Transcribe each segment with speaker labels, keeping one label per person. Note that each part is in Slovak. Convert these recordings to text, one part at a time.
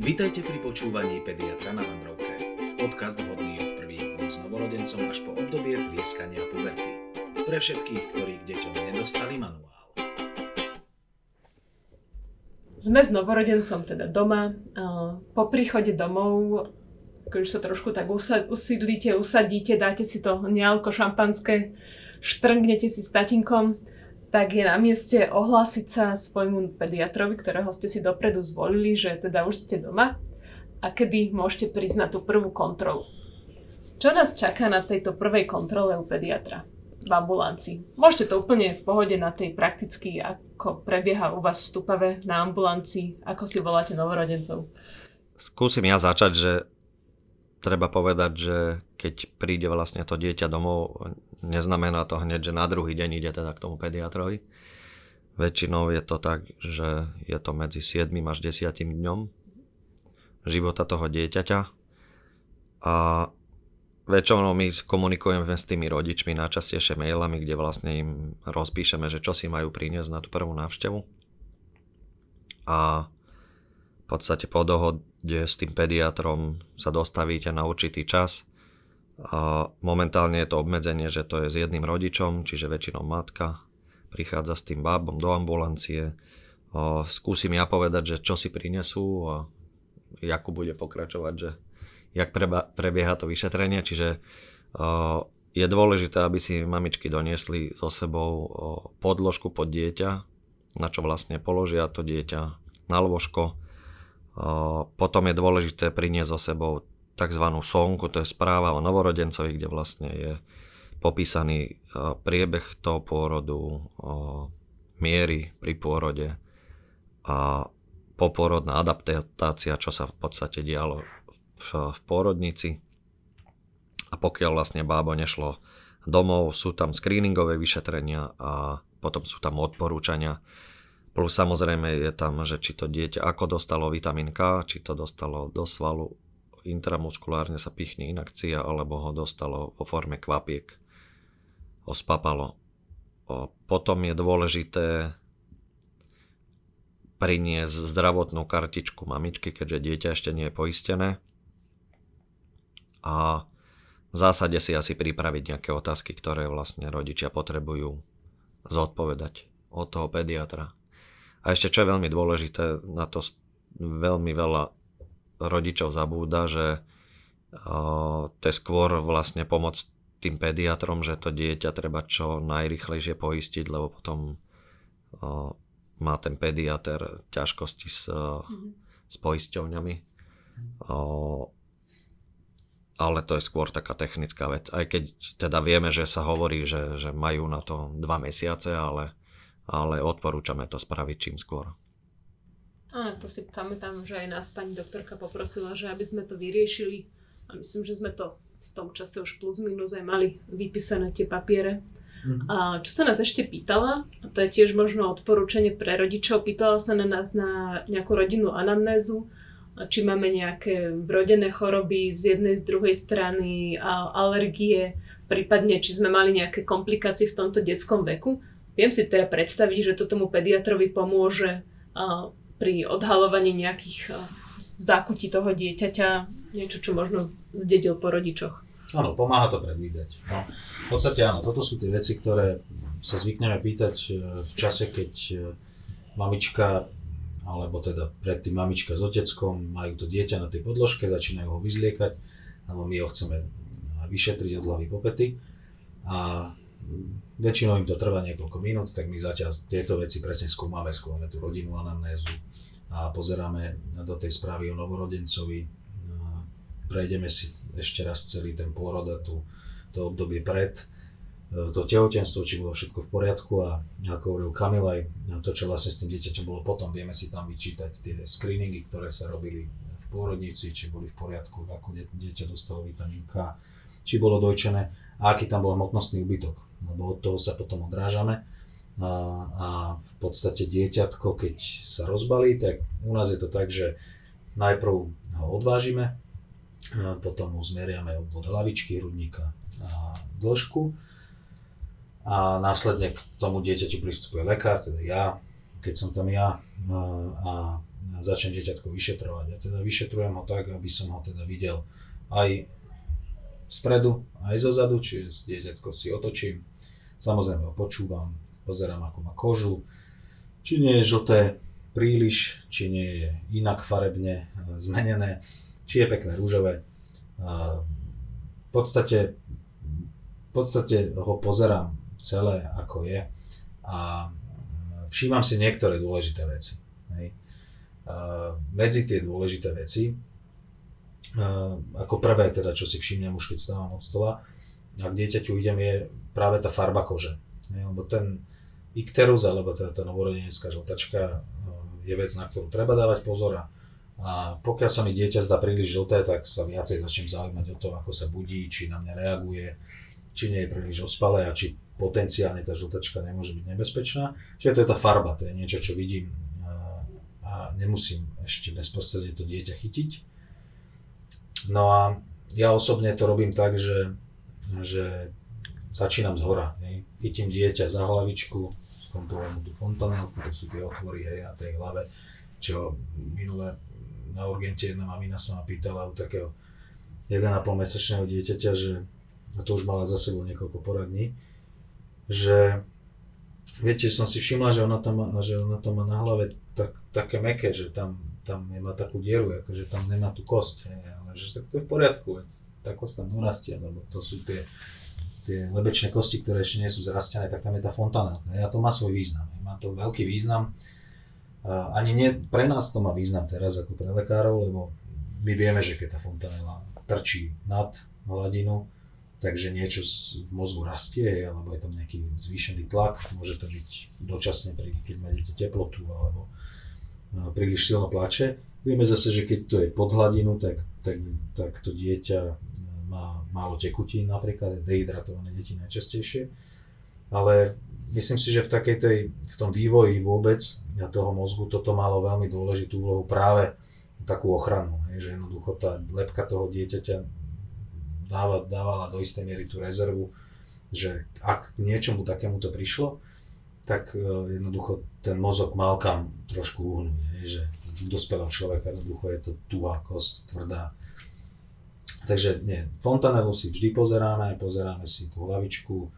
Speaker 1: Vítajte pri počúvaní Pediatra na Vandrovke. Podcast vhodný od prvých dní s novorodencom až po obdobie plieskania puberty. Pre všetkých, ktorí k deťom nedostali manuál.
Speaker 2: Sme s novorodencom teda doma. Po príchode domov, keď už sa trošku tak usídlite, usadíte, dáte si to nealko šampanské, štrngnete si s tatinkom, tak je na mieste ohlásiť sa svojmu pediatrovi, ktorého ste si dopredu zvolili, že teda už ste doma a kedy môžete prísť na tú prvú kontrolu. Čo nás čaká na tejto prvej kontrole u pediatra v ambulancii? Môžete to úplne v pohode na tej prakticky, ako prebieha u vás v Stupave na ambulancii, ako si voláte novorodencov.
Speaker 3: Skúsim ja začať, že treba povedať, že keď príde vlastne to dieťa domov, neznamená to hneď, že na druhý deň ide teda k tomu pediatrovi. Väčšinou je to tak, že je to medzi 7 až 10 dňom života toho dieťaťa a väčšinou my komunikujeme s tými rodičmi najčastejšie mailami, kde vlastne im rozpíšeme, že čo si majú priniesť na tú prvú návštevu. A v podstate po dohode s tým pediatrom sa dostavíte na určitý čas momentálne je to obmedzenie, že to je s jedným rodičom, čiže väčšinou matka prichádza s tým bábom do ambulancie. Skúsim ja povedať, že čo si prinesú a Jakub bude pokračovať, že jak prebieha to vyšetrenie, čiže je dôležité, aby si mamičky doniesli so sebou podložku pod dieťa, na čo vlastne položia to dieťa na lôžko. Potom je dôležité priniesť so sebou tzv. sonku, to je správa o novorodencovi, kde vlastne je popísaný e, priebeh toho pôrodu, miery pri pôrode a poporodná adaptácia, čo sa v podstate dialo v, v pôrodnici. A pokiaľ vlastne bábo nešlo domov, sú tam screeningové vyšetrenia a potom sú tam odporúčania. Plus samozrejme je tam, že či to dieťa ako dostalo vitamín K, či to dostalo do svalu intramuskulárne sa pichne inakcia alebo ho dostalo vo forme kvapiek, ho spapalo. Potom je dôležité priniesť zdravotnú kartičku mamičky, keďže dieťa ešte nie je poistené. A v zásade si asi pripraviť nejaké otázky, ktoré vlastne rodičia potrebujú zodpovedať od toho pediatra. A ešte čo je veľmi dôležité, na to veľmi veľa rodičov zabúda, že to je skôr vlastne pomoc tým pediatrom, že to dieťa treba čo najrychlejšie poistiť, lebo potom má ten pediater ťažkosti s, mm-hmm. s poisťovňami. Ale to je skôr taká technická vec. Aj keď teda vieme, že sa hovorí, že, že majú na to dva mesiace, ale, ale odporúčame to spraviť čím skôr.
Speaker 2: Áno, to si pamätám, že aj nás pani doktorka poprosila, že aby sme to vyriešili a myslím, že sme to v tom čase už plus minus aj mali vypísané tie papiere. Mm-hmm. A čo sa nás ešte pýtala, a to je tiež možno odporúčanie pre rodičov, pýtala sa na nás na nejakú rodinnú anamnézu, či máme nejaké vrodené choroby z jednej, z druhej strany, a alergie, prípadne či sme mali nejaké komplikácie v tomto detskom veku. Viem si teda predstaviť, že to tomu pediatrovi pomôže pri odhalovaní nejakých eh, zákutí toho dieťaťa, niečo, čo možno zdedil po rodičoch.
Speaker 1: Áno, pomáha to predvídať. No, v podstate áno, toto sú tie veci, ktoré sa zvykneme pýtať eh, v čase, keď eh, mamička, alebo teda predtým mamička s oteckom majú to dieťa na tej podložke, začínajú ho vyzliekať, alebo my ho chceme vyšetriť od hlavy po pety. A väčšinou im to trvá niekoľko minút, tak my zatiaľ tieto veci presne skúmame, skúmame tú rodinnú anamnézu a pozeráme do tej správy o novorodencovi. Prejdeme si ešte raz celý ten pôrod a tú, to obdobie pred e, to tehotenstvo, či bolo všetko v poriadku a ako hovoril Kamil aj to, čo vlastne s tým dieťaťom bolo potom, vieme si tam vyčítať tie screeningy, ktoré sa robili v pôrodnici, či boli v poriadku, ako dieťa dostalo vitamín K, či bolo dojčené a aký tam bol hmotnostný úbytok lebo od toho sa potom odrážame. A, a v podstate dieťatko, keď sa rozbalí, tak u nás je to tak, že najprv ho odvážime, potom mu zmeriame obvod hlavičky, hrudníka a dĺžku a následne k tomu dieťaťu pristupuje lekár, teda ja, keď som tam ja, a, začnem dieťatko vyšetrovať. Ja teda vyšetrujem ho tak, aby som ho teda videl aj spredu, aj zo zadu, čiže dieťatko si otočím, samozrejme ho počúvam, pozerám ako má kožu, či nie je žlté príliš, či nie je inak farebne e, zmenené, či je pekné rúžové. V podstate, v podstate ho pozerám celé ako je a e, všímam si niektoré dôležité veci. Medzi tie dôležité veci ako prvé teda, čo si všimnem už keď stávam od stola, ak dieťaťu idem, je práve tá farba kože. Lebo ten ikterus, alebo teda tá novorodenecká žltačka je vec, na ktorú treba dávať pozor a, a pokiaľ sa mi dieťa zdá príliš žlté, tak sa viacej začnem zaujímať o to, ako sa budí, či na mňa reaguje, či nie je príliš ospalé a či potenciálne tá žltačka nemôže byť nebezpečná. Čiže to je tá farba, to je niečo, čo vidím a nemusím ešte bezprostredne to dieťa chytiť. No a ja osobne to robím tak, že, že začínam z hora. Hej. Chytím dieťa za hlavičku, skontrolujem tú fontanelku, to sú tie otvory hej, na tej hlave, čo minule na urgente jedna mamina sa ma pýtala u takého 1,5 mesačného dieťaťa, že a to už mala za sebou niekoľko poradní, že viete, som si všimla, že ona tam má, že ona tam má na hlave tak, také meké, že tam, tam nemá takú dieru, akože tam nemá tú kosť. Hej že tak to je v poriadku, tá kost tam dorastie, lebo to sú tie, tie lebečné kosti, ktoré ešte nie sú zrastené, tak tam je tá fontána. A to má svoj význam, má to veľký význam. Ani nie, pre nás to má význam teraz ako pre lekárov, lebo my vieme, že keď tá fontanela trčí nad hladinu, takže niečo v mozgu rastie, alebo je tam nejaký zvýšený tlak, môže to byť dočasne, keď máte teplotu, alebo príliš silno plače. Vieme zase, že keď to je pod hladinu, tak tak, tak to dieťa má málo tekutín napríklad, dehydratované deti najčastejšie. Ale myslím si, že v takej tej, v tom vývoji vôbec toho mozgu toto malo veľmi dôležitú úlohu práve takú ochranu, že jednoducho tá lepka toho dieťaťa dáva, dávala do istej miery tú rezervu, že ak k niečomu takému to prišlo, tak uh, jednoducho ten mozog mal kam trošku uhnúť, že dospelého človeka, jednoducho je to tuhá kosť, tvrdá. Takže nie, fontanelu si vždy pozeráme, pozeráme si tú hlavičku,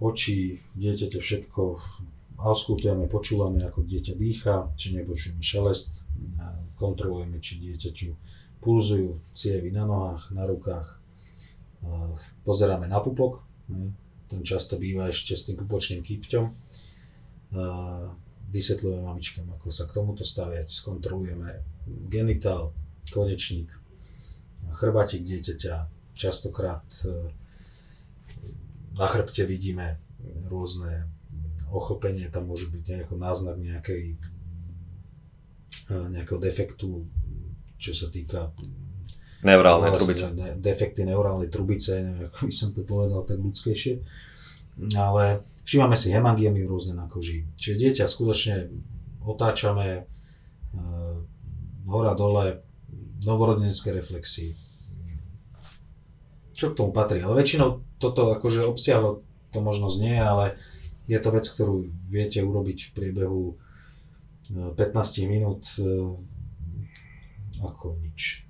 Speaker 1: oči, dieťaťa všetko, auskultujeme, počúvame, ako dieťa dýcha, či nepočujeme šelest, kontrolujeme, či dieťaťu pulzujú cievy na nohách, na rukách, pozeráme na pupok, ten často býva ešte s tým pupočným kýpťom, vysvetľujeme mamičkám, ako sa k tomuto staviať, skontrolujeme genitál, konečník, chrbatík dieťaťa, častokrát e, na chrbte vidíme rôzne ochopenie, tam môže byť nejako náznak nejakej, e, nejakého defektu, čo sa týka
Speaker 3: neurálnej trubice.
Speaker 1: Defekty neurálnej trubice, neviem, ako by som to povedal tak ľudskejšie. Ale Všímame si hemangiemy rôzne na koži. Čiže dieťa skutočne otáčame e, hora dole, novorodenecké reflexy. Čo k tomu patrí? Ale väčšinou toto akože obsiahlo to možno znie, ale je to vec, ktorú viete urobiť v priebehu 15 e, minút e, ako nič.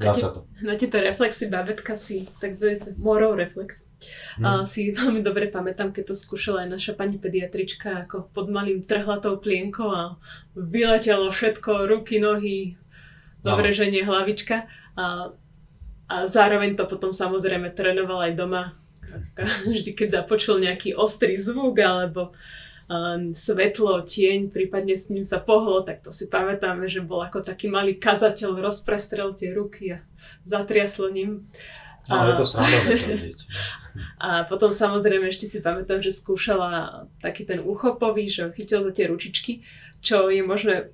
Speaker 1: Dá sa to.
Speaker 2: Na tieto reflexy babetka si, takzvaný morov reflex, hmm. si veľmi dobre pamätám, keď to skúšala aj naša pani pediatrička, ako pod malým trhlatou plienkou a vyletelo všetko, ruky, nohy, dobre, no. že nie hlavička. A, a zároveň to potom samozrejme trénoval aj doma. Vždy, keď započul nejaký ostrý zvuk alebo svetlo, tieň, prípadne s ním sa pohlo, tak to si pamätáme, že bol ako taký malý kazateľ, rozprestrel tie ruky a zatriaslo ním.
Speaker 1: No, je to sranda to vidieť.
Speaker 2: A potom samozrejme ešte si pamätám, že skúšala taký ten uchopový, že chytil za tie ručičky, čo je možno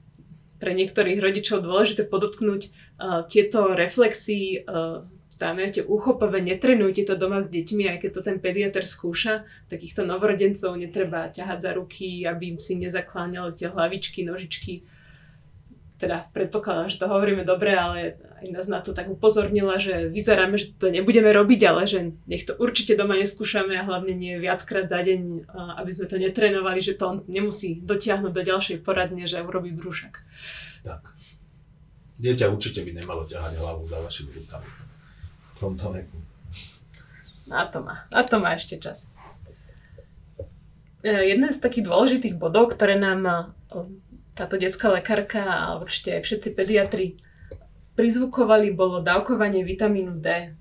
Speaker 2: pre niektorých rodičov dôležité podotknúť. Uh, tieto reflexy uh, tam viete, uchopové, netrenujte to doma s deťmi, aj keď to ten pediatr skúša, takýchto novorodencov netreba ťahať za ruky, aby im si nezakláňali tie hlavičky, nožičky. teda predpokladám, že to hovoríme dobre, ale aj nás na to tak upozornila, že vyzeráme, že to nebudeme robiť, ale že nech to určite doma neskúšame a hlavne nie viackrát za deň, aby sme to netrénovali, že to on nemusí dotiahnuť do ďalšej poradne, že urobí brúšak.
Speaker 1: Tak. Dieťa určite by nemalo ťahať hlavu za vašimi rukami v tomto veku.
Speaker 2: Na to má, na to má ešte čas. E, jeden z takých dôležitých bodov, ktoré nám táto detská lekárka a určite aj všetci pediatri prizvukovali, bolo dávkovanie vitamínu D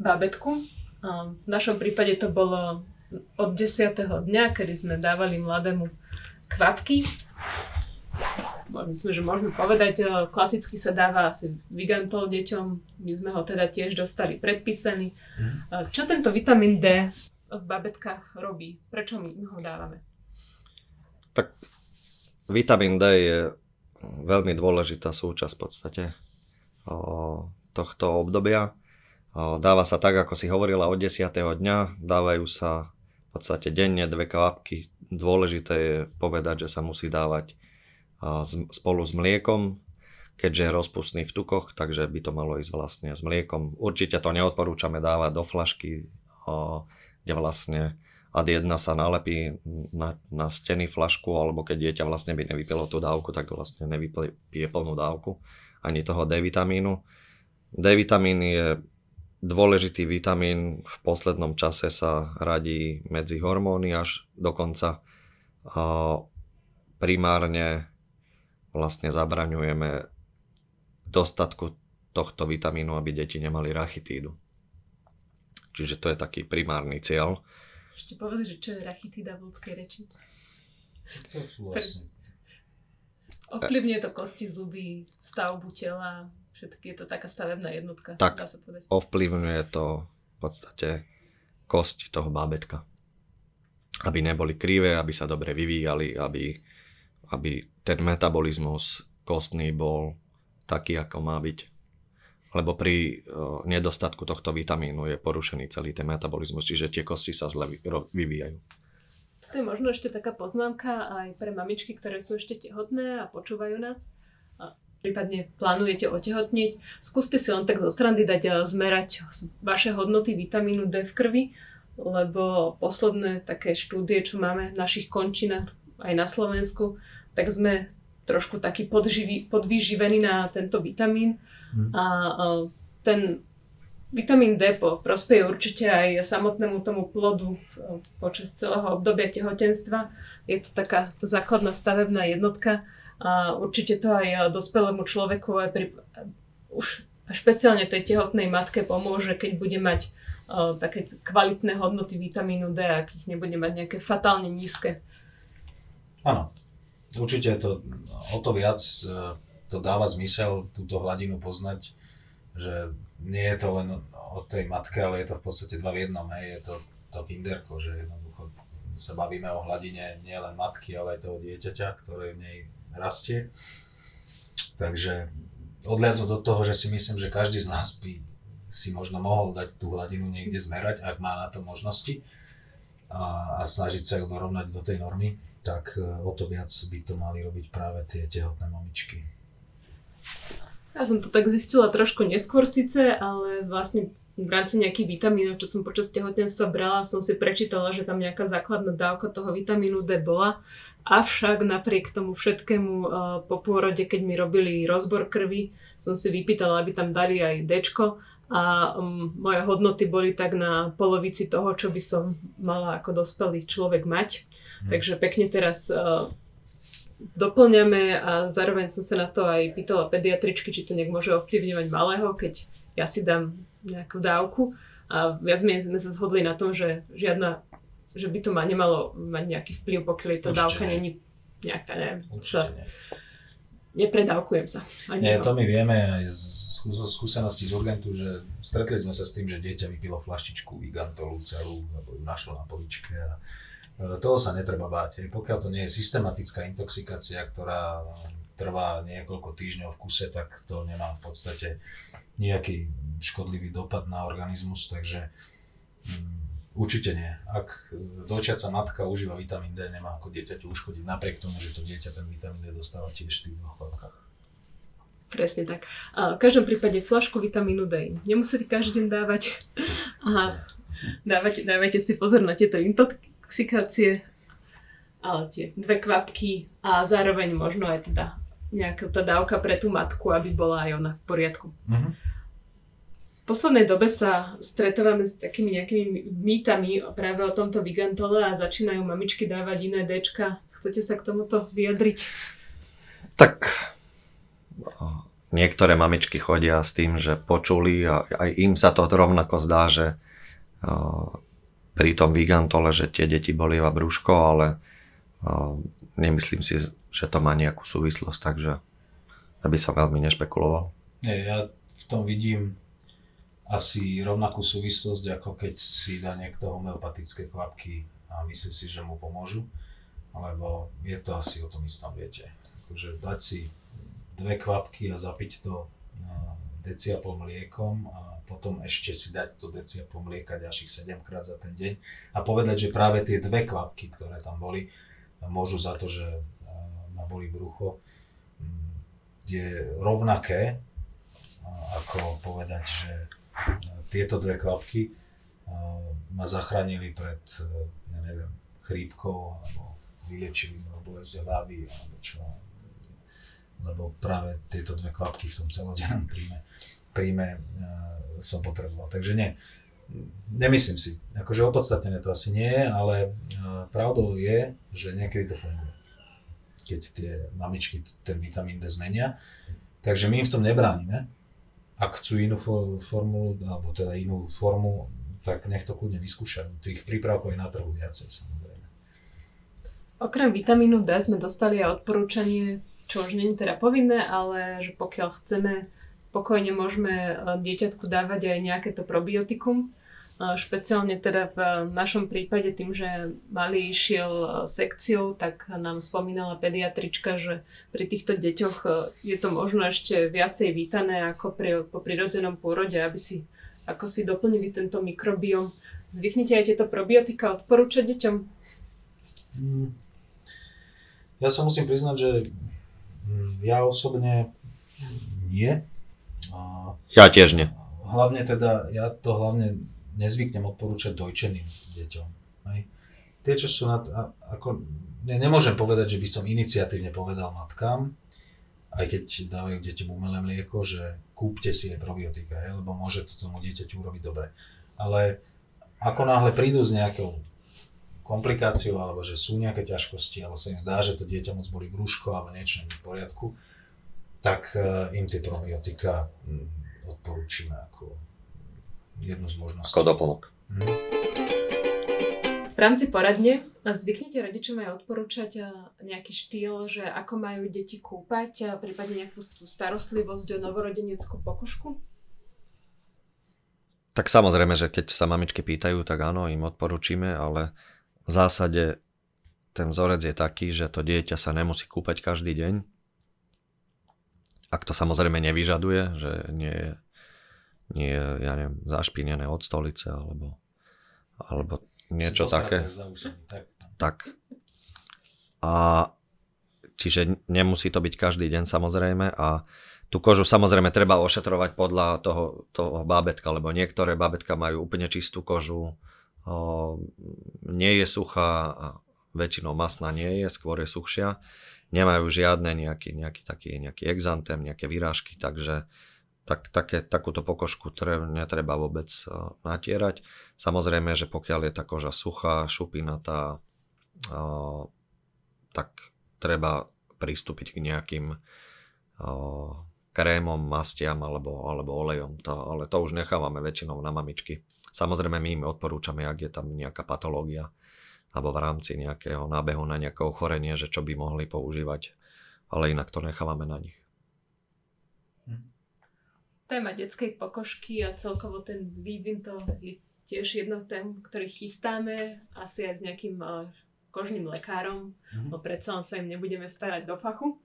Speaker 2: bábetku. V našom prípade to bolo od 10. dňa, kedy sme dávali mladému kvapky. Myslím, že môžeme povedať, klasicky sa dáva asi Vigantol deťom, my sme ho teda tiež dostali predpísaný. Mhm. Čo tento vitamín D v babetkách robí? Prečo my ho dávame?
Speaker 3: Tak Vitamín D je veľmi dôležitá súčasť v podstate tohto obdobia. Dáva sa tak, ako si hovorila, od 10. dňa. Dávajú sa v podstate denne dve kvapky. Dôležité je povedať, že sa musí dávať spolu s mliekom, keďže je rozpustný v tukoch, takže by to malo ísť vlastne s mliekom. Určite to neodporúčame dávať do flašky, kde vlastne ad jedna sa nalepí na, na steny flašku, alebo keď dieťa vlastne by nevypilo tú dávku, tak vlastne nevypije plnú dávku ani toho D vitamínu. D vitamín je dôležitý vitamín, v poslednom čase sa radí medzi hormóny až dokonca primárne vlastne zabraňujeme dostatku tohto vitamínu, aby deti nemali rachitídu. Čiže to je taký primárny cieľ.
Speaker 2: Ešte povedz, že čo je rachitída v ľudskej reči.
Speaker 1: To sú vlastne...
Speaker 2: Ovplyvňuje to kosti, zuby, stavbu tela, všetky, je to taká stavebná jednotka,
Speaker 3: tak, dá sa povedať. ovplyvňuje to v podstate kosti toho bábetka. Aby neboli krivé, aby sa dobre vyvíjali, aby, aby ten metabolizmus kostný bol taký, ako má byť lebo pri nedostatku tohto vitamínu je porušený celý ten metabolizmus, čiže tie kosti sa zle vyvíjajú.
Speaker 2: To je možno ešte taká poznámka aj pre mamičky, ktoré sú ešte tehotné a počúvajú nás. A prípadne plánujete otehotniť. Skúste si len tak zo strandy dať zmerať vaše hodnoty vitamínu D v krvi, lebo posledné také štúdie, čo máme v našich končinách aj na Slovensku, tak sme trošku taký podvyživení na tento vitamín Mm. A, a ten vitamín D po prospeje určite aj samotnému tomu plodu počas celého obdobia tehotenstva. Je to taká tá základná stavebná jednotka a určite to aj dospelému človeku aj pri, už špeciálne tej tehotnej matke pomôže, keď bude mať uh, také kvalitné hodnoty vitamínu D, ak ich nebude mať nejaké fatálne nízke.
Speaker 1: Áno, určite to o to viac uh to dáva zmysel túto hladinu poznať, že nie je to len o tej matke, ale je to v podstate dva v jednom, hej, je to to kinderko, že jednoducho sa bavíme o hladine nie len matky, ale aj toho dieťaťa, ktoré v nej rastie. Takže odliadnúť do toho, že si myslím, že každý z nás by si možno mohol dať tú hladinu niekde zmerať, ak má na to možnosti a, a snažiť sa ju dorovnať do tej normy, tak e, o to viac by to mali robiť práve tie tehotné mamičky.
Speaker 2: Ja som to tak zistila trošku neskôr síce, ale vlastne v rámci nejakých vitamínov, čo som počas tehotenstva brala, som si prečítala, že tam nejaká základná dávka toho vitamínu D bola. Avšak napriek tomu všetkému uh, po pôrode, keď mi robili rozbor krvi, som si vypýtala, aby tam dali aj D a moje hodnoty boli tak na polovici toho, čo by som mala ako dospelý človek mať. Hmm. Takže pekne teraz uh, doplňame a zároveň som sa na to aj pýtala pediatričky, či to nejak môže ovplyvňovať malého, keď ja si dám nejakú dávku a viac menej sme sa zhodli na tom, že žiadna, že by to ma nemalo mať nejaký vplyv, pokiaľ je to Určite dávka není nejaká, neviem, sa, nepredávkujem sa.
Speaker 1: Ani Nie, to my vieme aj z skúsenosti z urgentu, že stretli sme sa s tým, že dieťa vypilo flaštičku Igantolu celú, alebo ju našlo na poličke a E, toho sa netreba báť. Pokiaľ to nie je systematická intoxikácia, ktorá trvá niekoľko týždňov v kuse, tak to nemá v podstate nejaký škodlivý dopad na organizmus, takže um, určite nie. Ak dojčiaca matka užíva vitamín D, nemá ako dieťaťu uškodiť, napriek tomu, že to dieťa ten vitamín D dostáva tiež v tých dvoch kvapkách.
Speaker 2: Presne tak. A v každom prípade flašku vitamínu D nemusíte každý deň dávať. A dávajte, dávajte si pozor na tieto intoxikácie, ale tie dve kvapky a zároveň možno aj teda nejaká tá dávka pre tú matku, aby bola aj ona v poriadku. Uh-huh. V poslednej dobe sa stretávame s takými nejakými mýtami práve o tomto vigantole a začínajú mamičky dávať iné Dčka. Chcete sa k tomuto vyjadriť?
Speaker 3: Tak niektoré mamičky chodia s tým, že počuli a aj im sa to rovnako zdá, že pri tom vigantole, že tie deti bolieva brúško, ale nemyslím si, že to má nejakú súvislosť, takže aby som veľmi nešpekuloval.
Speaker 1: Nie, ja v tom vidím asi rovnakú súvislosť, ako keď si dá niekto homeopatické kvapky a myslí si, že mu pomôžu, lebo je to asi o tom istom, viete. Akože dať si dve kvapky a zapiť to deciapol mliekom a potom ešte si dať to deciapol mlieka ďalších 7 krát za ten deň a povedať, že práve tie dve kvapky, ktoré tam boli, môžu za to, že ma boli brucho, mm, je rovnaké, ako povedať, že tieto dve kvapky ma zachránili pred, ja neviem, chrípkou alebo vyliečili ma bolesť hlavy alebo čo, lebo práve tieto dve kvapky v tom celodennom príjme, príjme uh, som potreboval. Takže nie, nemyslím si. Akože opodstatnené to asi nie je, ale uh, pravdou je, že niekedy to funguje. Keď tie mamičky ten vitamín D zmenia. Takže my im v tom nebránime. Ak chcú inú formu, alebo teda inú formu, tak nech to kľudne vyskúšajú. Tých prípravkov je na trhu viacej samozrejme.
Speaker 2: Okrem vitamínu D sme dostali aj odporúčanie čo už nie je teda povinné, ale že pokiaľ chceme, pokojne môžeme e, dieťatku dávať aj nejaké to probiotikum. E, špeciálne teda v našom prípade tým, že malý išiel e, sekciou, tak nám spomínala pediatrička, že pri týchto deťoch je to možno ešte viacej vítané ako pri, po prirodzenom pôrode, aby si ako si doplnili tento mikrobiom. Zvyknite aj tieto probiotika odporúčať deťom? Mm.
Speaker 1: Ja sa musím priznať, že ja osobne nie.
Speaker 3: Ja tiež nie.
Speaker 1: Hlavne teda, ja to hlavne nezvyknem odporúčať dojčeným deťom. Hej. Tie, čo sú na, ako, ne, nemôžem povedať, že by som iniciatívne povedal matkám, aj keď dávajú deti umelé mlieko, že kúpte si aj probiotika, hej, lebo môže to tomu dieťaťu urobiť dobre. Ale ako náhle prídu s nejakou komplikáciu, alebo že sú nejaké ťažkosti, alebo sa im zdá, že to dieťa moc boli brúško, alebo niečo nie v poriadku, tak e, im tie probiotika mm, odporúčime ako jednu z možností.
Speaker 3: Ako doplnok. Hmm.
Speaker 2: V rámci poradne zvyknete rodičom aj odporúčať nejaký štýl, že ako majú deti kúpať, prípadne nejakú starostlivosť o novorodeneckú pokožku?
Speaker 3: Tak samozrejme, že keď sa mamičky pýtajú, tak áno, im odporúčime, ale v zásade ten vzorec je taký, že to dieťa sa nemusí kúpať každý deň. Ak to samozrejme nevyžaduje, že nie je, nie je ja neviem, zašpinené od stolice alebo, alebo niečo také. Tak. tak. A čiže nemusí to byť každý deň samozrejme a tú kožu samozrejme treba ošetrovať podľa toho, toho bábetka, lebo niektoré bábetka majú úplne čistú kožu, nie je suchá, väčšinou masná nie je, skôr je suchšia. Nemajú žiadne nejaký, nejaký taký nejaký exantem, nejaké vyrážky, takže tak, také, takúto pokožku tre, netreba vôbec natierať. Samozrejme, že pokiaľ je tá koža suchá, šupinatá, tak treba pristúpiť k nejakým krémom, mastiam alebo, alebo olejom. To, ale to už nechávame väčšinou na mamičky. Samozrejme my im odporúčame, ak je tam nejaká patológia alebo v rámci nejakého nábehu na nejaké ochorenie, že čo by mohli používať, ale inak to nechávame na nich.
Speaker 2: Hm. Téma detskej pokožky a celkovo ten vývin to je tiež jedno tém, ktorý chystáme, asi aj s nejakým uh, kožným lekárom, mm-hmm. no predsa len sa im nebudeme starať do fachu.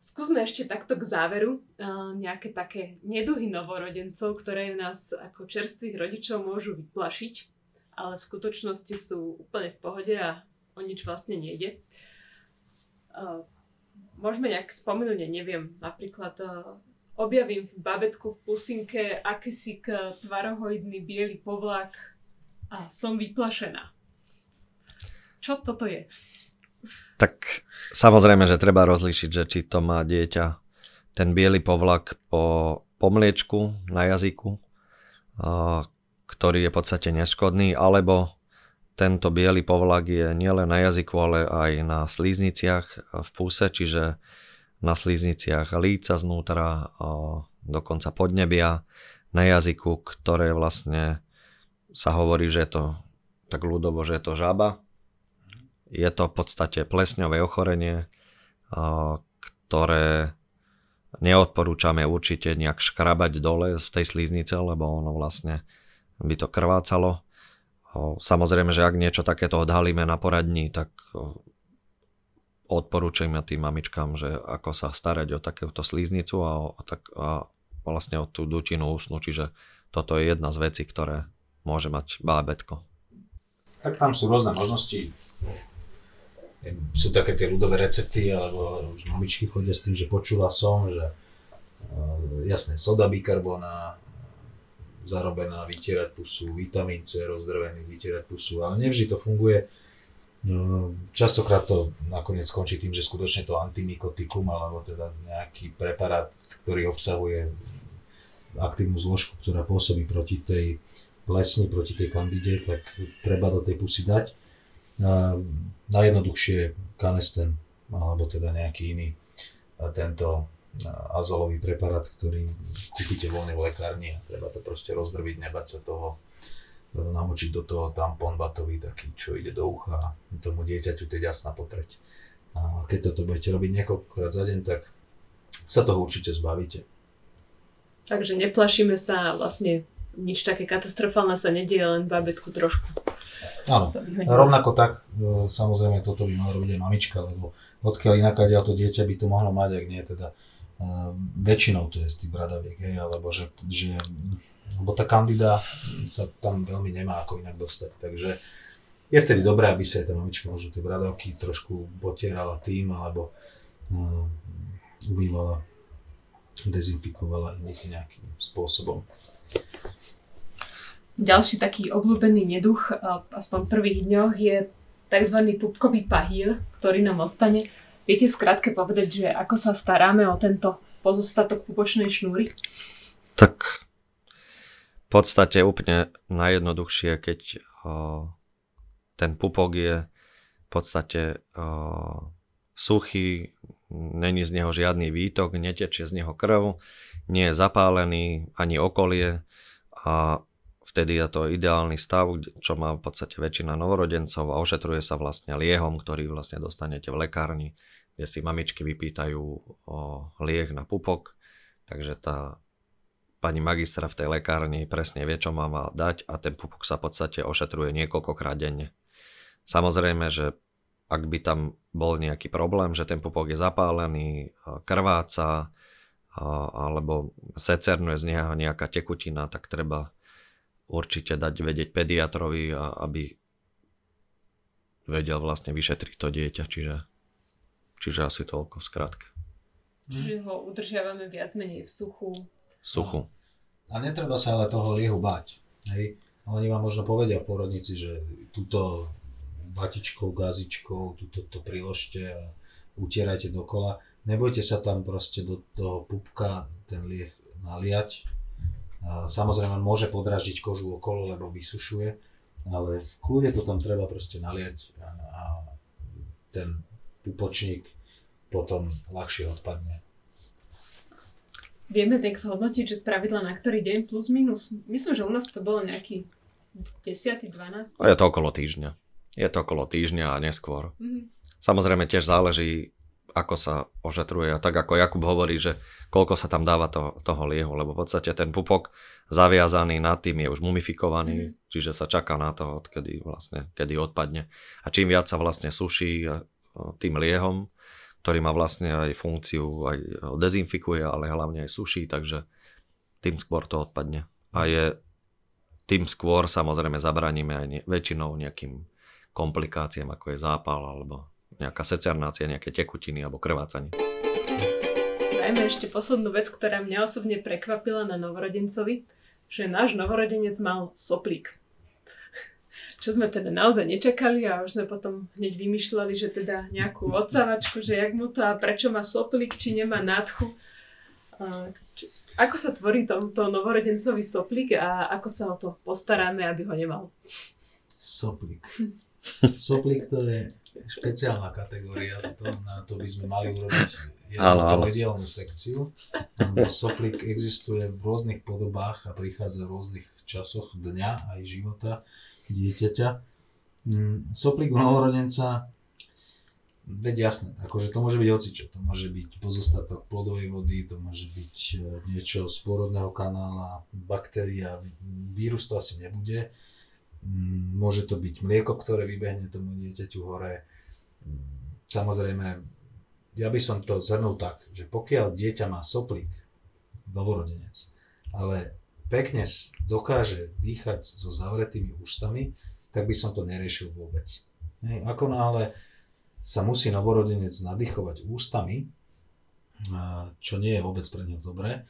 Speaker 2: Skúsme ešte takto k záveru uh, nejaké také neduhy novorodencov, ktoré nás ako čerstvých rodičov môžu vyplašiť, ale v skutočnosti sú úplne v pohode a o nič vlastne nejde. Uh, môžeme nejak spomenúť, neviem, napríklad uh, objavím v babetku v pusinke akýsi tvarohoidný biely povlak a som vyplašená. Čo toto je?
Speaker 3: Tak samozrejme, že treba rozlíšiť, že či to má dieťa ten biely povlak po, po mliečku na jazyku, ktorý je v podstate neškodný, alebo tento biely povlak je nielen na jazyku, ale aj na slízniciach v puse, čiže na slízniciach líca znútra, dokonca podnebia, na jazyku, ktoré vlastne sa hovorí, že je to tak ľudovo, že je to žaba. Je to v podstate plesňové ochorenie, ktoré neodporúčame určite nejak škrabať dole z tej slíznice, lebo ono vlastne by to krvácalo. Samozrejme, že ak niečo takéto odhalíme na poradní, tak odporúčajme tým mamičkám, že ako sa starať o takéto slíznicu a, tak, a vlastne o tú dutinu úsnu, čiže toto je jedna z vecí, ktoré môže mať bábetko.
Speaker 1: Tak tam sú rôzne možnosti. Sú také tie ľudové recepty, alebo už mamičky chodia s tým, že počula som, že jasné, soda bikarbona, zarobená, vytierať pusu, vitamín C rozdrvený, vytierať pusu, ale nevždy to funguje. No, častokrát to nakoniec skončí tým, že skutočne to antimikotikum alebo teda nejaký preparát, ktorý obsahuje aktívnu zložku, ktorá pôsobí proti tej plesni, proti tej kandide, tak treba do tej pusy dať. Najjednoduchšie kanesten alebo teda nejaký iný tento azolový preparát, ktorý kúpite voľne v lekárni a treba to proste rozdrviť, nebať sa toho, namočiť do toho tampon batový taký, čo ide do ucha a tomu dieťaťu tie jasná potreť. A keď toto budete robiť niekoľkokrát za deň, tak sa toho určite zbavíte.
Speaker 2: Takže neplašíme sa vlastne nič také katastrofálne sa nedieje, len babetku trošku.
Speaker 1: Áno, rovnako tak, e, samozrejme toto by mala robiť aj mamička, lebo odkiaľ inaká to dieťa by to mohlo mať, ak nie teda väčšinou to je z tých bradaviek, hej, alebo že, že lebo tá kandida sa tam veľmi nemá ako inak dostať, takže je vtedy dobré, aby sa aj tá mamička možno tie bradavky trošku potierala tým, alebo um, umývala, dezinfikovala iným nejakým spôsobom.
Speaker 2: Ďalší taký obľúbený neduch, aspoň v prvých dňoch, je tzv. pupkový pahýl, ktorý nám ostane. Viete skrátke povedať, že ako sa staráme o tento pozostatok pupočnej šnúry?
Speaker 3: Tak v podstate úplne najjednoduchšie, keď o, ten pupok je v podstate o, suchý, není z neho žiadny výtok, netečie z neho krv, nie je zapálený ani okolie a vtedy je to ideálny stav, čo má v podstate väčšina novorodencov a ošetruje sa vlastne liehom, ktorý vlastne dostanete v lekárni kde si mamičky vypýtajú o liek na pupok, takže tá pani magistra v tej lekárni presne vie, čo má dať a ten pupok sa v podstate ošetruje niekoľkokrát denne. Samozrejme, že ak by tam bol nejaký problém, že ten pupok je zapálený, krváca alebo secernuje z neho nejaká tekutina, tak treba určite dať vedieť pediatrovi, aby vedel vlastne vyšetriť to dieťa. Čiže Čiže asi toľko, skrátke.
Speaker 2: Čiže ho udržiavame viac menej v suchu.
Speaker 3: Suchu.
Speaker 1: A netreba sa ale toho liehu bať. Hej? Oni vám možno povedia v porodnici, že túto batičkou, gazičkou, túto to priložte a utierajte dokola. Nebojte sa tam proste do toho pupka ten lieh naliať. A samozrejme môže podražiť kožu okolo, lebo vysušuje, ale v kľude to tam treba proste naliať a, a ten pupočník potom ľahšie odpadne.
Speaker 2: Vieme tak zhodnotiť, že z pravidla na ktorý deň plus minus? Myslím, že u nás to bolo nejaký 10. 12.
Speaker 3: A je to okolo týždňa. Je to okolo týždňa a neskôr. Mm-hmm. Samozrejme tiež záleží, ako sa ošetruje. A tak ako Jakub hovorí, že koľko sa tam dáva to, toho liehu, lebo v podstate ten pupok zaviazaný nad tým je už mumifikovaný, mm. čiže sa čaká na to, odkedy vlastne, kedy odpadne. A čím viac sa vlastne suší tým liehom, ktorý má vlastne aj funkciu, aj dezinfikuje, ale hlavne aj suší, takže tým skôr to odpadne. A je tým skôr samozrejme zabraníme aj ne, väčšinou nejakým komplikáciám, ako je zápal alebo nejaká secernácia, nejaké tekutiny alebo krvácanie.
Speaker 2: Dajme ešte poslednú vec, ktorá mňa osobne prekvapila na novorodencovi, že náš novorodenec mal soplík. Čo sme teda naozaj nečakali a už sme potom hneď vymýšľali, že teda nejakú odsávačku, že jak mu to a prečo má soplík, či nemá nádchu. Ako sa tvorí tomto novorodencový soplík a ako sa o to postaráme, aby ho nemal?
Speaker 1: Soplík. Soplík to je špeciálna kategória, to, na to by sme mali urobiť jednu trojdielnú sekciu, lebo soplík existuje v rôznych podobách a prichádza v rôznych časoch dňa aj života dieťaťa. Mm, soplík novorodenca, veď jasné, akože to môže byť ocičo, to môže byť pozostatok plodovej vody, to môže byť e, niečo z pôrodného kanála, baktéria, vírus to asi nebude, Mm, môže to byť mlieko, ktoré vybehne tomu dieťaťu hore. Mm, samozrejme, ja by som to zhrnul tak, že pokiaľ dieťa má soplík, novorodenec, ale pekne dokáže dýchať so zavretými ústami, tak by som to neriešil vôbec. Ako náhle sa musí novorodenec nadýchovať ústami, čo nie je vôbec pre neho dobré,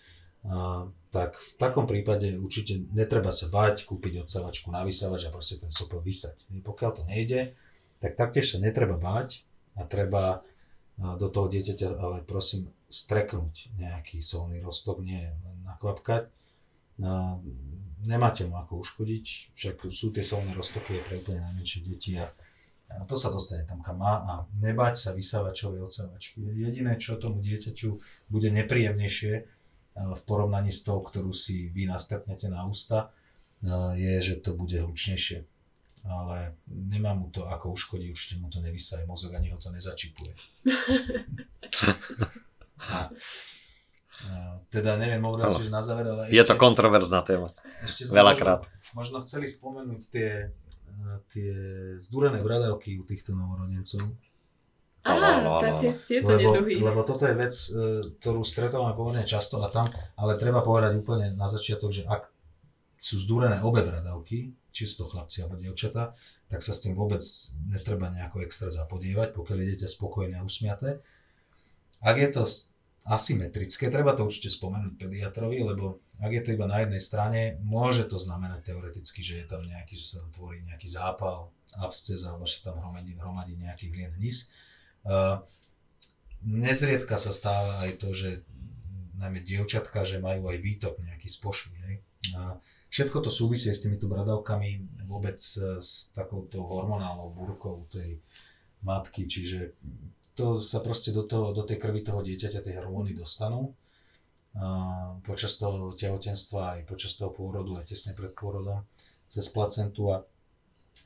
Speaker 1: tak v takom prípade určite netreba sa bať kúpiť odsávačku na vysávač a proste ten sopel vysať. Pokiaľ to nejde, tak taktiež sa netreba báť a treba do toho dieťaťa ale prosím streknúť nejaký solný rostok, nie len nakvapkať. Nemáte mu ako uškodiť, však sú tie solné roztoky pre úplne najmenšie deti a to sa dostane tam, kam má a nebať sa vysávačovej odsávačky. Jediné, čo tomu dieťaťu bude nepríjemnejšie, v porovnaní s tou, ktorú si vy nastrpnete na ústa, je, že to bude hlučnejšie. Ale nemá mu to ako uškodí, určite mu to nevysaje mozog, ani ho to nezačipuje. a, teda neviem, hovoril si, že na záver, ale
Speaker 3: ešte, Je to kontroverzná téma. Ešte Veľakrát.
Speaker 1: Možno, možno chceli spomenúť tie, tie zdúrené bradavky u týchto novorodencov
Speaker 2: Á, tieto lebo,
Speaker 1: lebo toto je vec, e, ktorú stretávame pomerne často a tam, ale treba povedať úplne na začiatok, že ak sú zdúrené obe bradavky, či sú to chlapci alebo dievčatá, tak sa s tým vôbec netreba nejako extra zapodievať, pokiaľ idete spokojne a usmiaté. Ak je to asymetrické, treba to určite spomenúť pediatrovi, lebo ak je to iba na jednej strane, môže to znamenať teoreticky, že je tam nejaký, že sa tam tvorí nejaký zápal, absces alebo že sa tam hromadí, hromadí nejaký hlien hnis Nezriedka sa stáva aj to, že najmä dievčatka, že majú aj výtok nejaký z pošvy. Všetko to súvisí s týmito bradavkami vôbec s takouto hormonálnou búrkou tej matky, čiže to sa proste do, toho, do tej krvi toho dieťaťa tie hormóny dostanú počas toho tehotenstva aj počas toho pôrodu aj tesne pred pôrodom cez placentu a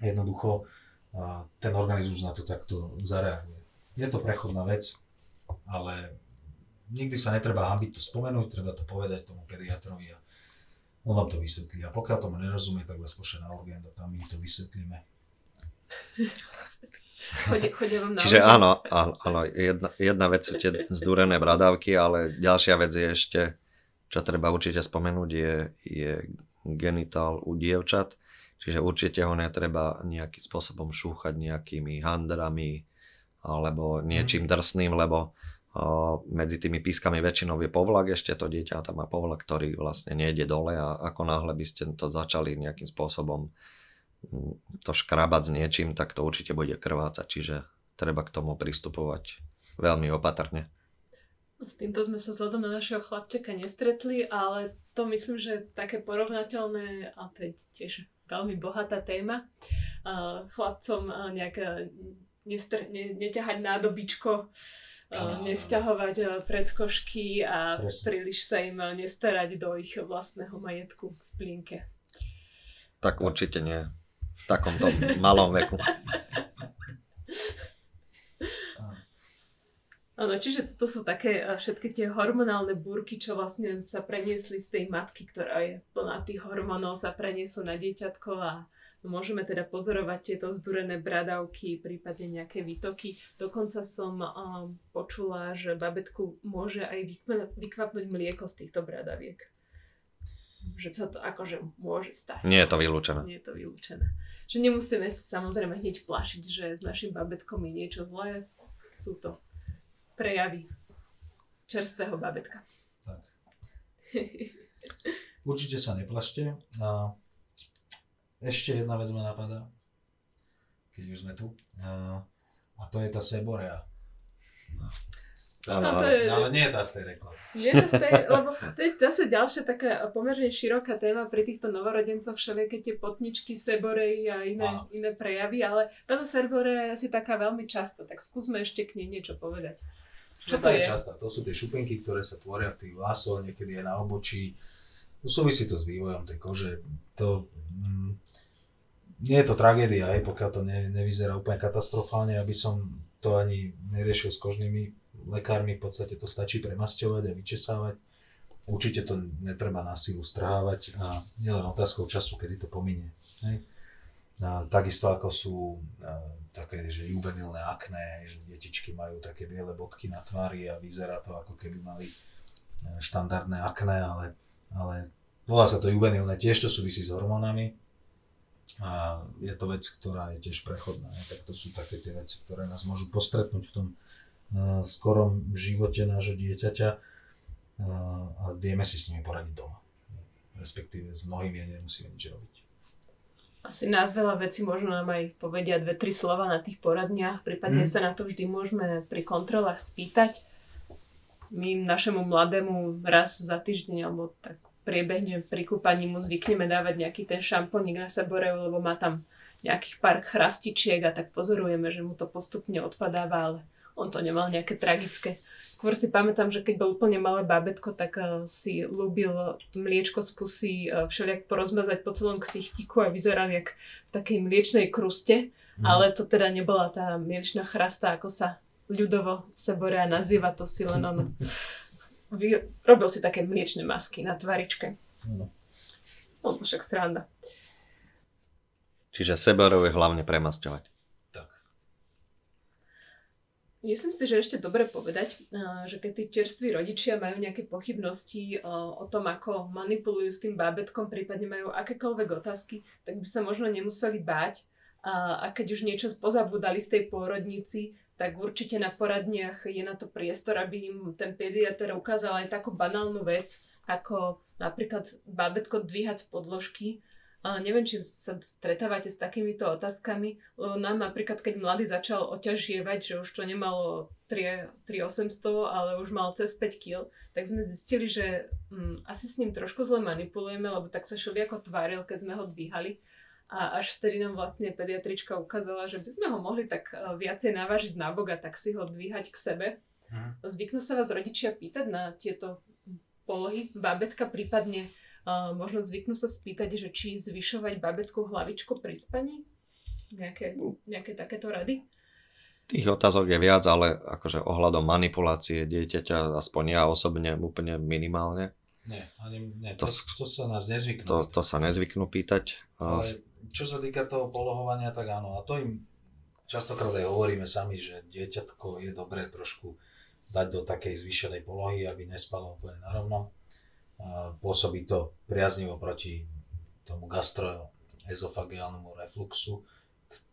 Speaker 1: jednoducho ten organizmus na to takto zareaguje. Je to prechodná vec, ale nikdy sa netreba hambiť to spomenúť, treba to povedať tomu pediatrovi a on vám to vysvetlí. A pokiaľ tomu nerozumie, tak vás pošle na urgent a tam my to vysvetlíme.
Speaker 2: Chodí, chodí vám na
Speaker 3: Čiže áno, áno jedna, jedna vec sú tie zdúrené bradávky, ale ďalšia vec je ešte, čo treba určite spomenúť, je, je genitál u dievčat. Čiže určite ho netreba nejakým spôsobom šúchať nejakými handrami, alebo niečím drsným, lebo medzi tými pískami väčšinou je povlak, ešte to dieťa tam má povlak, ktorý vlastne nejde dole a ako náhle by ste to začali nejakým spôsobom to škrabať s niečím, tak to určite bude krvácať, čiže treba k tomu pristupovať veľmi opatrne.
Speaker 2: S týmto sme sa vzhľadom na našeho chlapčeka nestretli, ale to myslím, že také porovnateľné, a to je tiež veľmi bohatá téma, chlapcom nejak nestr- ne- neťahať nádobičko, uh, nesťahovať uh, predkošky a Presne. príliš sa im nestarať do ich vlastného majetku v plinke.
Speaker 3: Tak určite nie. V takomto malom veku.
Speaker 2: Áno, čiže toto sú také všetky tie hormonálne búrky, čo vlastne sa preniesli z tej matky, ktorá je plná tých hormónov, sa preniesú na dieťatko a Môžeme teda pozorovať tieto zdúrené bradavky, prípadne nejaké výtoky. Dokonca som um, počula, že babetku môže aj vykvapnúť mlieko z týchto bradaviek. Že sa to akože môže stať.
Speaker 3: Nie je to vylúčené.
Speaker 2: Nie je to vylúčené. Že nemusíme sa samozrejme hneď plašiť, že s našim babetkom je niečo zlé. Sú to prejavy čerstvého babetka.
Speaker 1: Tak. Určite sa neplašte. A ešte jedna vec ma napadá, keď už sme tu. A, a to je tá seborea.
Speaker 3: Áno,
Speaker 2: to je-
Speaker 1: Ale nie je tá z tej reklamy.
Speaker 2: Nie, je, lebo to je zase ďalšia taká pomerne široká téma pri týchto novorodencoch, všelijaké tie potničky, seborej a iné,
Speaker 1: Áno.
Speaker 2: iné prejavy, ale táto seboreja je asi taká veľmi často, tak skúsme ešte k nej niečo povedať. Čo
Speaker 1: No,
Speaker 2: to
Speaker 1: tá
Speaker 2: je?
Speaker 1: častá. To sú tie šupinky, ktoré sa tvoria v tých vlasoch, niekedy aj na obočí. Súvisí to s vývojom tej kože. To, mm, nie je to tragédia, aj pokiaľ to ne, nevyzerá úplne katastrofálne, aby som to ani neriešil s kožnými lekármi, v podstate to stačí premasťovať a vyčesávať. Určite to netreba na silu strhávať a nielen otázkou času, kedy to pominie. A, takisto ako sú a, také, že juvenilné akné, že detičky majú také biele bodky na tvári a vyzerá to ako keby mali e, štandardné akné, ale, ale volá sa to juvenilné, tiež to súvisí s hormónami a je to vec, ktorá je tiež prechodná. Tak to sú také tie veci, ktoré nás môžu postretnúť v tom skorom živote nášho dieťaťa a vieme si s nimi poradiť doma. Respektíve s mnohými ani nemusíme nič robiť.
Speaker 2: Asi na veľa vecí možno nám aj povedia dve, tri slova na tých poradniach, prípadne
Speaker 1: Mm.
Speaker 2: sa na to vždy môžeme pri kontrolách spýtať. My našemu mladému raz za týždeň alebo tak priebežne pri kúpaní mu zvykneme dávať nejaký ten šamponík na seboreu, lebo má tam nejakých pár chrastičiek a tak pozorujeme, že mu to postupne odpadáva, ale on to nemal nejaké tragické. Skôr si pamätám, že keď bol úplne malé bábetko, tak eh, si ľúbil mliečko z pusy eh, všelijak porozmazať po celom ksichtiku a vyzeral jak v takej mliečnej kruste,
Speaker 1: Mhm.
Speaker 2: ale to teda nebola tá mliečna chrasta, ako sa ľudovo seborea nazýva, to si len on vy, robil si také mliečne masky na tvaričke.
Speaker 1: No.
Speaker 2: No, však sranda.
Speaker 3: Čiže seberov je hlavne premasťovať.
Speaker 2: Myslím si, že ešte dobre povedať, eh, že keď tí čerství rodičia majú nejaké pochybnosti eh, o tom, ako manipulujú s tým bábetkom, prípadne majú akékoľvek otázky, tak by sa možno nemuseli báť. A keď už niečo pozabudali v tej pôrodnici, tak určite na poradniach je na to priestor, aby im ten pediatr ukázal aj takú banálnu vec, ako napríklad bábetko dvíhať z podložky. Neviem, či sa stretávate s takýmito otázkami, lebo nám napríklad, keď mladý začal oťažievať, že už to nemalo 3, 3800, ale už mal cez 5 kg, tak sme zistili, že hm, asi s ním trošku zle manipulujeme, lebo tak sa všelijako tváril, keď sme ho dvíhali. A až vtedy nám vlastne pediatrička ukázala, že by sme ho mohli tak eh, viacej navážiť na bok a tak si ho dvíhať k sebe.
Speaker 1: Mhm.
Speaker 2: Zvyknú sa vás rodičia pýtať na tieto polohy bábetka, prípadne uh, možno zvyknú sa spýtať, že či zvyšovať babetku hlavičku pri spaní? Nejaké, nejaké takéto rady?
Speaker 3: Tých otázok je viac, ale akože ohľadom manipulácie dieťaťa, aspoň ja osobne úplne minimálne.
Speaker 1: Nie, ani, nie
Speaker 3: To
Speaker 1: to, to, sa nás nezvyknú.
Speaker 3: To, to sa nezvyknú pýtať.
Speaker 1: Ale čo sa týka toho polohovania, tak áno. A to im častokrát aj hovoríme sami, že dieťatko je dobré trošku dať do takej zvýšenej polohy, aby nespalo úplne na rovno. A Pôsobí to priaznivo proti tomu gastroezofageálnemu refluxu,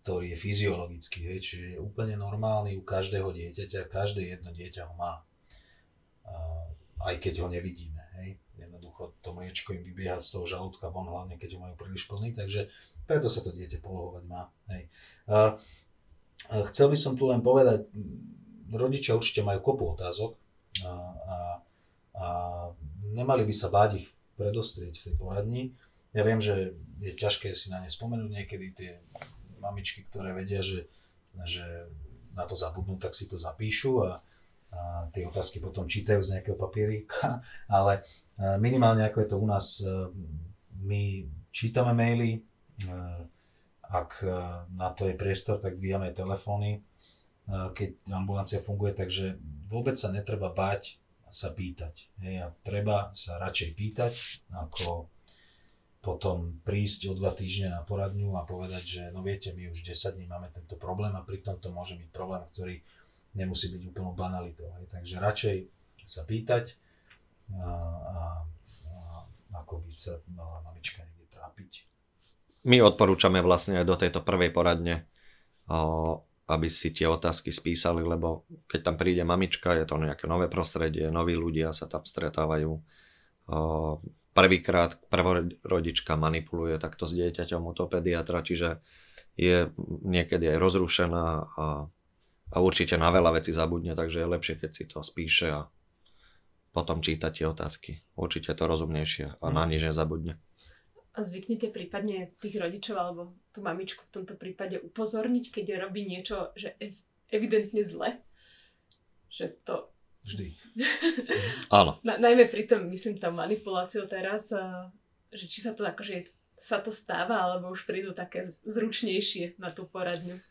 Speaker 1: ktorý je fyziologický, hej, čiže je úplne normálny u každého dieťaťa, každé jedno dieťa ho má. Aj keď ho nevidíme, hej. Jednoducho to mliečko im vybieha z toho žalúdka von, hlavne keď ho majú príliš plný, takže preto sa to dieťa polohovať má, hej. Chcel by som tu len povedať, rodičia určite majú kopu otázok a, a, a nemali by sa báť ich predostrieť v tej poradni. Ja viem, že je ťažké si na ne spomenúť niekedy tie mamičky, ktoré vedia, že, že na to zabudnú, tak si to zapíšu a, a tie otázky potom čítajú z nejakého papierika, ale e, minimálne ako je to u nás, e, my čítame maily, e, ak na to je priestor, tak vyjame telefóny, keď ambulancia funguje, takže vôbec sa netreba báť sa pýtať. Hej, a treba sa radšej pýtať, ako potom prísť o dva týždne na poradňu a povedať, že no viete, my už 10 dní máme tento problém a pritom to môže byť problém, ktorý nemusí byť úplnou banalitou. Hej. Takže radšej sa pýtať a, a, a ako by sa mala mamička niekde trápiť.
Speaker 3: My odporúčame vlastne aj do tejto prvej poradne, aby si tie otázky spísali, lebo keď tam príde mamička, je to nejaké nové prostredie, noví ľudia sa tam stretávajú. Prvýkrát prvorodička manipuluje takto s dieťaťom u toho pediatra, čiže je niekedy aj rozrušená a, a určite na veľa vecí zabudne, takže je lepšie, keď si to spíše a potom číta tie otázky. Určite to rozumnejšie a na nič nezabudne.
Speaker 2: A zvyknete prípadne tých rodičov alebo tú mamičku v tomto prípade upozorniť, keď robí niečo, že evidentne zle? Že to...
Speaker 1: Vždy.
Speaker 3: Áno.
Speaker 2: Na, najmä pri tom, myslím, tá manipuláciu teraz, že či sa to akože sa to stáva, alebo už prídu také zručnejšie na tú poradňu?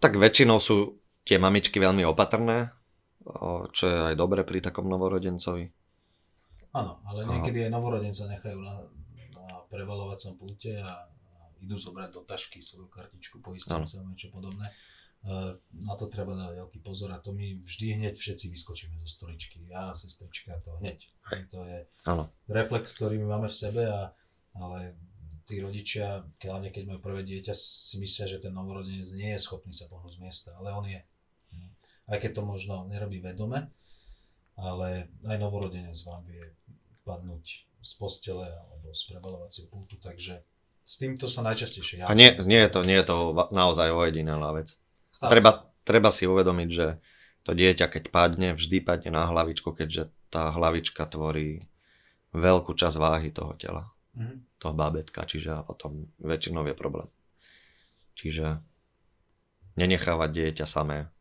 Speaker 3: Tak väčšinou sú tie mamičky veľmi opatrné, čo je aj dobre pri takom novorodencovi.
Speaker 1: Áno, ale niekedy aj novorodenca nechajú na prevalovacom pulte a, a idú zobrať do tašky svoju kartičku poistence alebo niečo podobné. E, na to treba dať veľký pozor a to my vždy hneď všetci vyskočíme zo stoličky. Ja, sestrička, to hneď. To je
Speaker 3: ano.
Speaker 1: reflex, ktorý my máme v sebe a ale tí rodičia, hlavne keď majú prvé dieťa, si myslia, že ten novorodenec nie je schopný sa pohnúť z miesta, ale on je. Aj keď to možno nerobí vedome, ale aj novorodenec vám vie padnúť z postele alebo z prebalovacieho pultu, takže s týmto sa najčastejšie
Speaker 3: ja... A nie, nie, je to, nie je to naozaj ojedinelá vec. treba, treba si uvedomiť, že to dieťa, keď padne, vždy padne na hlavičku, keďže tá hlavička tvorí veľkú časť váhy toho tela mm-hmm. toho bábetka, čiže a potom väčšinou je problém. Čiže nenechávať dieťa samé.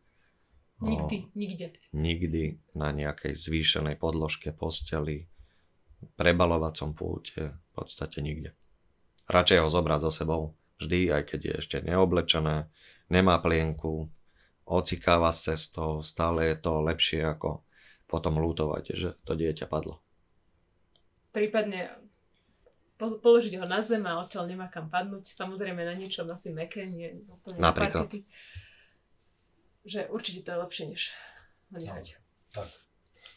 Speaker 2: Nikdy, o, nikde.
Speaker 3: Nikdy na nejakej zvýšenej podložke, posteli, prebalovacom púte, v podstate nikde. Radšej ho zobrať so sebou, vždy, aj keď je ešte neoblečené, nemá plienku, ocikáva s cestou, stále je to lepšie ako potom lútovať, že to dieťa padlo.
Speaker 2: Prípadne položiť ho na zem a odtiaľ nemá kam padnúť. Samozrejme na niečom asi meké, nie úplne
Speaker 3: Napríklad. Na
Speaker 2: že určite to je lepšie, než ho nechať.
Speaker 1: Tak.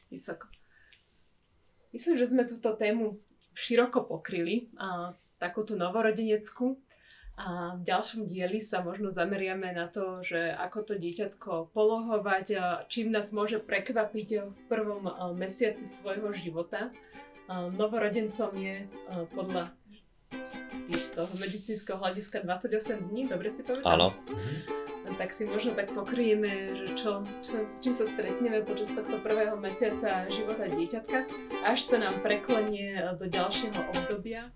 Speaker 2: Vysoko. Myslím, že sme túto tému široko pokryli, a takúto novorodeneckú. A v ďalšom dieli sa možno zameriame na to, že ako to dieťatko polohovať, čím nás môže prekvapiť v prvom mesiaci svojho života novorodencom je podľa toho medicínskeho hľadiska 28 dní, dobre si povedal?
Speaker 3: Áno.
Speaker 2: Tak si možno tak pokryjeme, čo, čo, s čím sa stretneme počas tohto prvého mesiaca života dieťatka, až sa nám preklenie do ďalšieho obdobia.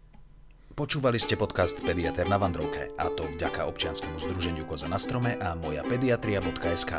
Speaker 4: Počúvali ste podcast Pediater na Vandrovke a to vďaka občianskému združeniu Koza na strome a moja pediatria.sk.